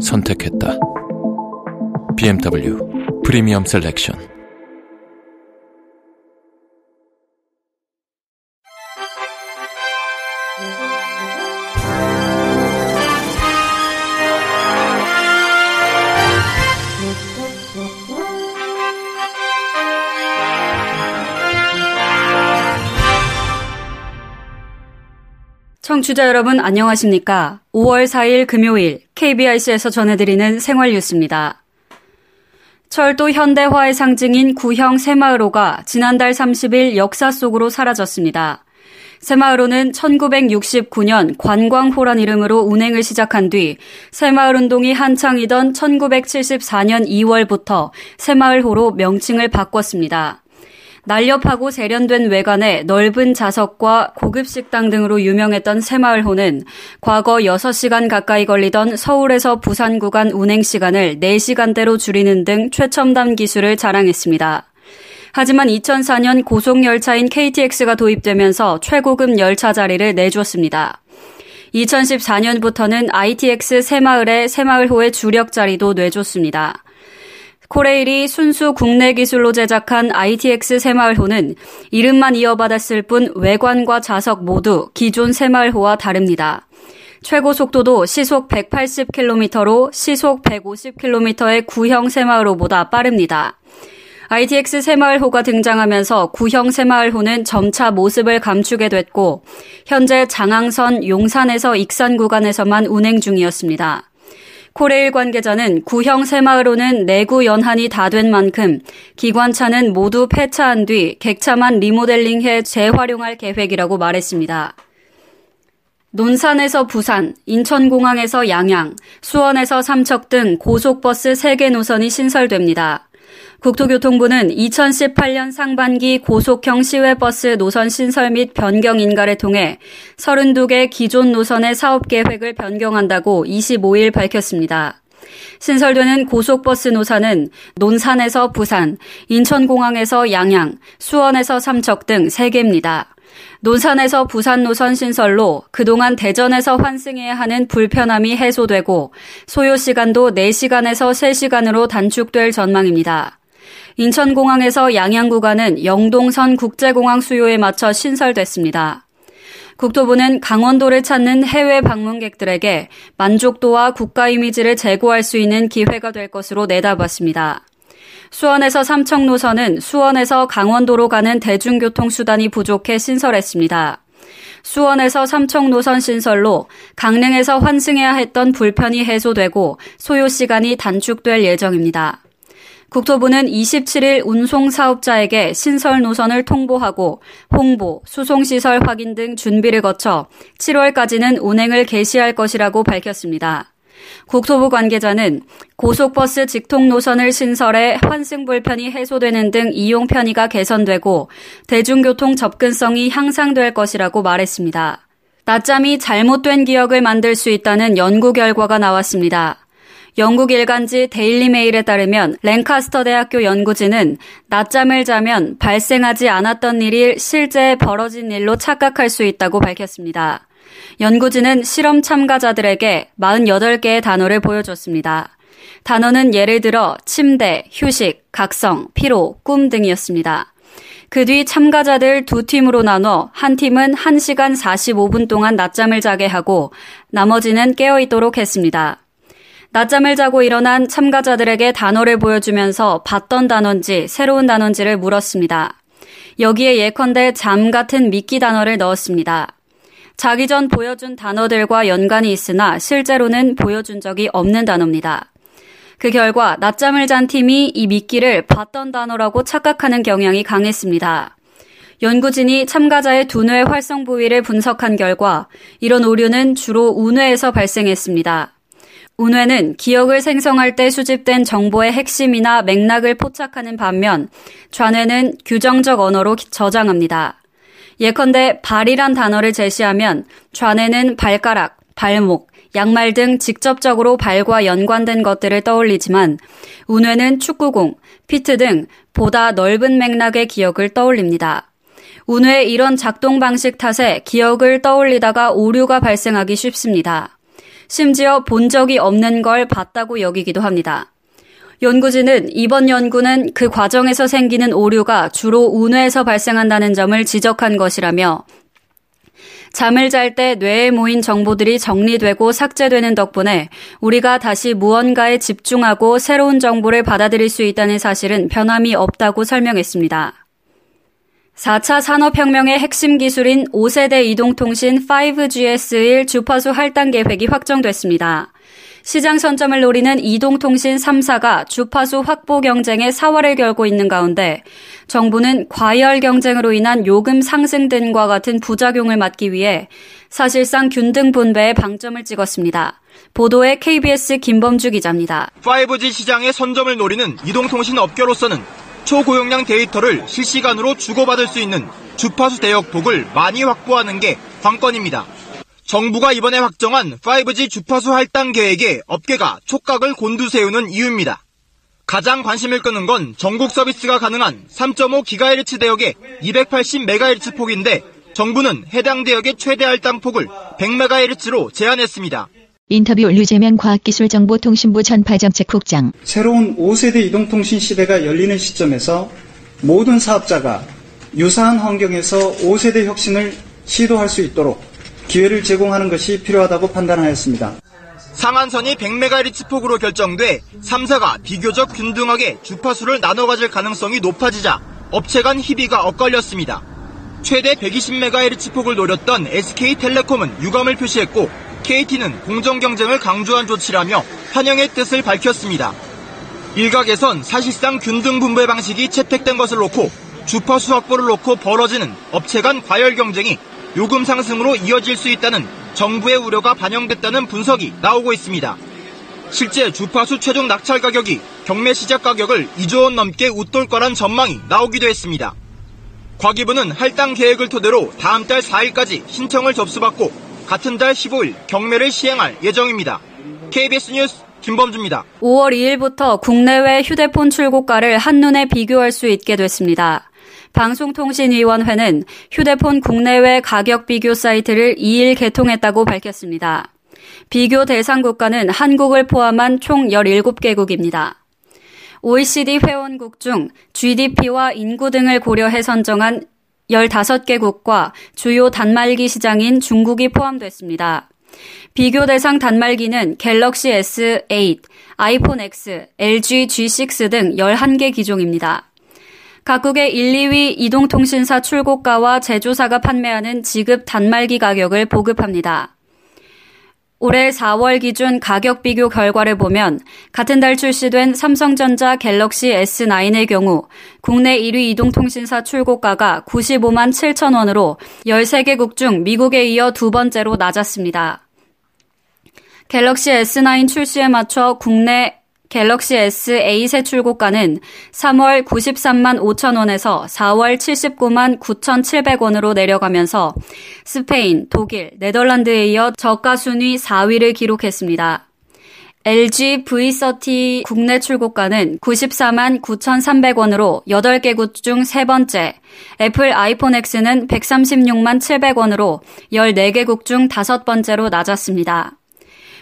선택했다. BMW 프리미엄 셀렉션 청취자 여러분 안녕하십니까? 5월 4일 금요일 KBIC에서 전해드리는 생활 뉴스입니다. 철도 현대화의 상징인 구형 새마을호가 지난달 30일 역사 속으로 사라졌습니다. 새마을호는 1969년 관광호란 이름으로 운행을 시작한 뒤 새마을 운동이 한창이던 1974년 2월부터 새마을호로 명칭을 바꿨습니다. 날렵하고 세련된 외관에 넓은 좌석과 고급 식당 등으로 유명했던 새마을호는 과거 6시간 가까이 걸리던 서울에서 부산 구간 운행 시간을 4시간대로 줄이는 등 최첨단 기술을 자랑했습니다. 하지만 2004년 고속열차인 KTX가 도입되면서 최고급 열차 자리를 내줬습니다. 2014년부터는 ITX 새마을의 새마을호의 주력 자리도 내줬습니다. 코레일이 순수 국내 기술로 제작한 ITX 새마을호는 이름만 이어받았을 뿐 외관과 좌석 모두 기존 새마을호와 다릅니다. 최고 속도도 시속 180km로 시속 150km의 구형 새마을호보다 빠릅니다. ITX 새마을호가 등장하면서 구형 새마을호는 점차 모습을 감추게 됐고 현재 장항선 용산에서 익산 구간에서만 운행 중이었습니다. 코레일 관계자는 구형 새마을호는 내구 연한이 다 된 만큼 기관차는 모두 폐차한 뒤 객차만 리모델링해 재활용할 계획이라고 말했습니다. 논산에서 부산, 인천공항에서 양양, 수원에서 삼척 등 고속버스 3개 노선이 신설됩니다. 국토교통부는 2018년 상반기 고속형 시외버스 노선 신설 및 변경 인가를 통해 32개 기존 노선의 사업 계획을 변경한다고 25일 밝혔습니다. 신설되는 고속버스 노선은 논산에서 부산, 인천공항에서 양양, 수원에서 삼척 등 3개입니다. 논산에서 부산 노선 신설로 그동안 대전에서 환승해야 하는 불편함이 해소되고 소요 시간도 4시간에서 3시간으로 단축될 전망입니다. 인천공항에서 양양 구간은 영동선 국제공항 수요에 맞춰 신설됐습니다. 국토부는 강원도를 찾는 해외 방문객들에게 만족도와 국가 이미지를 제고할 수 있는 기회가 될 것으로 내다봤습니다. 수원에서 삼청 노선은 수원에서 강원도로 가는 대중교통 수단이 부족해 신설했습니다. 수원에서 삼청 노선 신설로 강릉에서 환승해야 했던 불편이 해소되고 소요 시간이 단축될 예정입니다. 국토부는 27일 운송 사업자에게 신설 노선을 통보하고 홍보, 수송시설 확인 등 준비를 거쳐 7월까지는 운행을 개시할 것이라고 밝혔습니다. 국토부 관계자는 고속버스 직통 노선을 신설해 환승 불편이 해소되는 등 이용 편의가 개선되고 대중교통 접근성이 향상될 것이라고 말했습니다. 낮잠이 잘못된 기억을 만들 수 있다는 연구 결과가 나왔습니다. 영국 일간지 데일리메일에 따르면 랭카스터 대학교 연구진은 낮잠을 자면 발생하지 않았던 일이 실제 벌어진 일로 착각할 수 있다고 밝혔습니다. 연구진은 실험 참가자들에게 48개의 단어를 보여줬습니다. 단어는 예를 들어 침대, 휴식, 각성, 피로, 꿈 등이었습니다. 그 뒤 참가자들 두 팀으로 나눠 한 팀은 1시간 45분 동안 낮잠을 자게 하고 나머지는 깨어 있도록 했습니다. 낮잠을 자고 일어난 참가자들에게 단어를 보여주면서 봤던 단어인지 새로운 단어인지를 물었습니다. 여기에 예컨대 잠 같은 미끼 단어를 넣었습니다. 자기 전 보여준 단어들과 연관이 있으나 실제로는 보여준 적이 없는 단어입니다. 그 결과 낮잠을 잔 팀이 이 미끼를 봤던 단어라고 착각하는 경향이 강했습니다. 연구진이 참가자의 두뇌 활성 부위를 분석한 결과 이런 오류는 주로 우뇌에서 발생했습니다. 운회는 기억을 생성할 때 수집된 정보의 핵심이나 맥락을 포착하는 반면 좌뇌는 규정적 언어로 저장합니다. 예컨대 발이란 단어를 제시하면 좌뇌는 발가락, 발목, 양말 등 직접적으로 발과 연관된 것들을 떠올리지만 운회는 축구공, 피트 등 보다 넓은 맥락의 기억을 떠올립니다. 운회의 이런 작동 방식 탓에 기억을 떠올리다가 오류가 발생하기 쉽습니다. 심지어 본 적이 없는 걸 봤다고 여기기도 합니다. 연구진은 이번 연구는 그 과정에서 생기는 오류가 주로 운회에서 발생한다는 점을 지적한 것이라며 잠을 잘 때 뇌에 모인 정보들이 정리되고 삭제되는 덕분에 우리가 다시 무언가에 집중하고 새로운 정보를 받아들일 수 있다는 사실은 변함이 없다고 설명했습니다. 4차 산업혁명의 핵심 기술인 5세대 이동통신 5GS1 주파수 할당 계획이 확정됐습니다. 시장 선점을 노리는 이동통신 3사가 주파수 확보 경쟁에 사활을 결고 있는 가운데 정부는 과열 경쟁으로 인한 요금 상승 등과 같은 부작용을 막기 위해 사실상 균등 분배에 방점을 찍었습니다. 보도에 KBS 김범주 기자입니다. 5G 시장의 선점을 노리는 이동통신 업계로서는 초고용량 데이터를 실시간으로 주고받을 수 있는 주파수 대역 폭을 많이 확보하는 게 관건입니다. 정부가 이번에 확정한 5G 주파수 할당 계획에 업계가 촉각을 곤두세우는 이유입니다. 가장 관심을 끄는 건 전국 서비스가 가능한 3.5GHz 대역의 280MHz 폭인데 정부는 해당 대역의 최대 할당 폭을 100MHz로 제한했습니다. 인터뷰 류재명 과학기술정보통신부 전파정책국장. 새로운 5세대 이동통신 시대가 열리는 시점에서 모든 사업자가 유사한 환경에서 5세대 혁신을 시도할 수 있도록 기회를 제공하는 것이 필요하다고 판단하였습니다. 상한선이 100MHz 폭으로 결정돼 3사가 비교적 균등하게 주파수를 나눠 가질 가능성이 높아지자 업체 간 희비가 엇갈렸습니다. 최대 120MHz 폭을 노렸던 SK텔레콤은 유감을 표시했고 KT는 공정 경쟁을 강조한 조치라며 환영의 뜻을 밝혔습니다. 일각에선 사실상 균등 분배 방식이 채택된 것을 놓고 주파수 확보를 놓고 벌어지는 업체 간 과열 경쟁이 요금 상승으로 이어질 수 있다는 정부의 우려가 반영됐다는 분석이 나오고 있습니다. 실제 주파수 최종 낙찰 가격이 경매 시작 가격을 2조 원 넘게 웃돌 거란 전망이 나오기도 했습니다. 과기부는 할당 계획을 토대로 다음 달 4일까지 신청을 접수받고 같은 달 15일 경매를 시행할 예정입니다. KBS 뉴스 김범주입니다. 5월 2일부터 국내외 휴대폰 출고가를 한눈에 비교할 수 있게 됐습니다. 방송통신위원회는 휴대폰 국내외 가격 비교 사이트를 2일 개통했다고 밝혔습니다. 비교 대상 국가는 한국을 포함한 총 17개국입니다. OECD 회원국 중 GDP와 인구 등을 고려해 선정한 15개국과 주요 단말기 시장인 중국이 포함됐습니다. 비교 대상 단말기는 갤럭시 S8, 아이폰 X, LG G6 등 11개 기종입니다. 각국의 1, 2위 이동통신사 출고가와 제조사가 판매하는 지급 단말기 가격을 보급합니다. 올해 4월 기준 가격 비교 결과를 보면 같은 달 출시된 삼성전자 갤럭시 S9의 경우 국내 1위 이동통신사 출고가가 95만 7천 원으로 13개국 중 미국에 이어 두 번째로 낮았습니다. 갤럭시 S9 출시에 맞춰 국내 갤럭시 S8의 출고가는 3월 93만 5천 원에서 4월 79만 9,700원으로 내려가면서 스페인, 독일, 네덜란드에 이어 저가 순위 4위를 기록했습니다. LG V30 국내 출고가는 94만 9,300원으로 8개 국 중 세 번째, 애플 아이폰 X는 136만 700원으로 14개국 중 다섯 번째로 낮았습니다.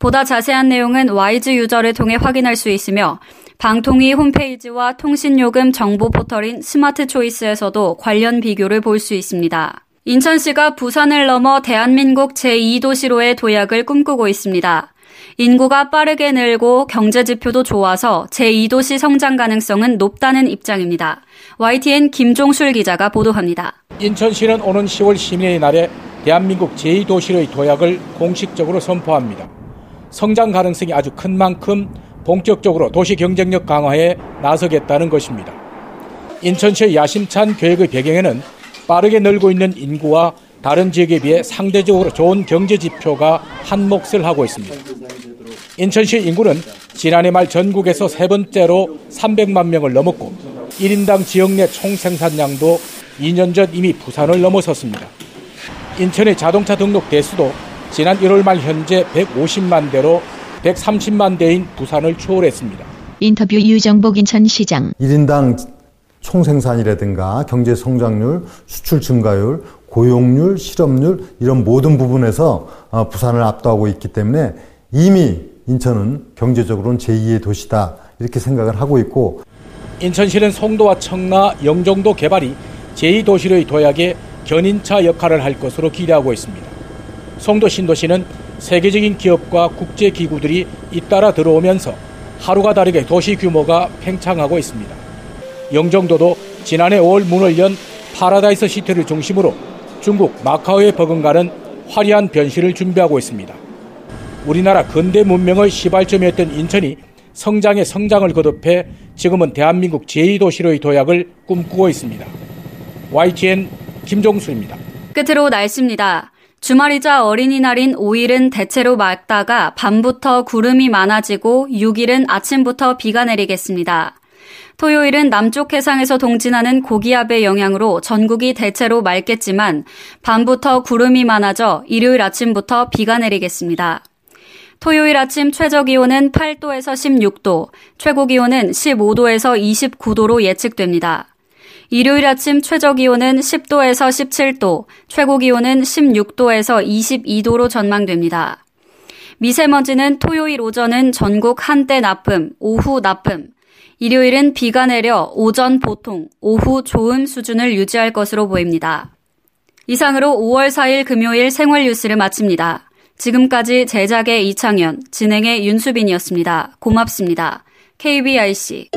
보다 자세한 내용은 와이즈 유저를 통해 확인할 수 있으며 방통위 홈페이지와 통신요금 정보 포털인 스마트 초이스에서도 관련 비교를 볼 수 있습니다. 인천시가 부산을 넘어 대한민국 제2도시로의 도약을 꿈꾸고 있습니다. 인구가 빠르게 늘고 경제 지표도 좋아서 제2도시 성장 가능성은 높다는 입장입니다. YTN 김종술 기자가 보도합니다. 인천시는 오는 10월 시민의 날에 대한민국 제2도시로의 도약을 공식적으로 선포합니다. 성장 가능성이 아주 큰 만큼 본격적으로 도시 경쟁력 강화에 나서겠다는 것입니다. 인천시의 야심찬 계획의 배경에는 빠르게 늘고 있는 인구와 다른 지역에 비해 상대적으로 좋은 경제 지표가 한 몫을 하고 있습니다. 인천시 인구는 지난해 말 전국에서 세 번째로 300만 명을 넘었고 1인당 지역 내 총 생산량도 2년 전 이미 부산을 넘어섰습니다. 인천의 자동차 등록 대수도 지난 1월 말 현재 150만 대로 130만 대인 부산을 초월했습니다. 인터뷰 유정복 인천시장 1인당 총생산이라든가 경제 성장률, 수출 증가율, 고용률, 실업률 이런 모든 부분에서 어, 부산을 압도하고 있기 때문에 이미 인천은 경제적으로는 제2의 도시다 이렇게 생각을 하고 있고 인천시는 송도와 청라, 영종도 개발이 제2도시로의 도약에 견인차 역할을 할 것으로 기대하고 있습니다. 송도 신도시는 세계적인 기업과 국제기구들이 잇따라 들어오면서 하루가 다르게 도시 규모가 팽창하고 있습니다. 영종도도 지난해 5월 문을 연 파라다이스 시티를 중심으로 중국 마카오에 버금가는 화려한 변신을 준비하고 있습니다. 우리나라 근대 문명의 시발점이었던 인천이 성장의 성장을 거듭해 지금은 대한민국 제2도시로의 도약을 꿈꾸고 있습니다. YTN 김종수입니다. 끝으로 날씨입니다. 주말이자 어린이날인 5일은 대체로 맑다가 밤부터 구름이 많아지고 6일은 아침부터 비가 내리겠습니다. 토요일은 남쪽 해상에서 동진하는 고기압의 영향으로 전국이 대체로 맑겠지만 밤부터 구름이 많아져 일요일 아침부터 비가 내리겠습니다. 토요일 아침 최저 기온은 8도에서 16도, 최고 기온은 15도에서 29도로 예측됩니다. 일요일 아침 최저 기온은 10도에서 17도, 최고 기온은 16도에서 22도로 전망됩니다. 미세먼지는 토요일 오전은 전국 한때 나쁨, 오후 나쁨, 일요일은 비가 내려 오전 보통, 오후 좋음 수준을 유지할 것으로 보입니다. 이상으로 5월 4일 금요일 생활 뉴스를 마칩니다. 지금까지 제작의 이창현, 진행의 윤수빈이었습니다. 고맙습니다. KBIC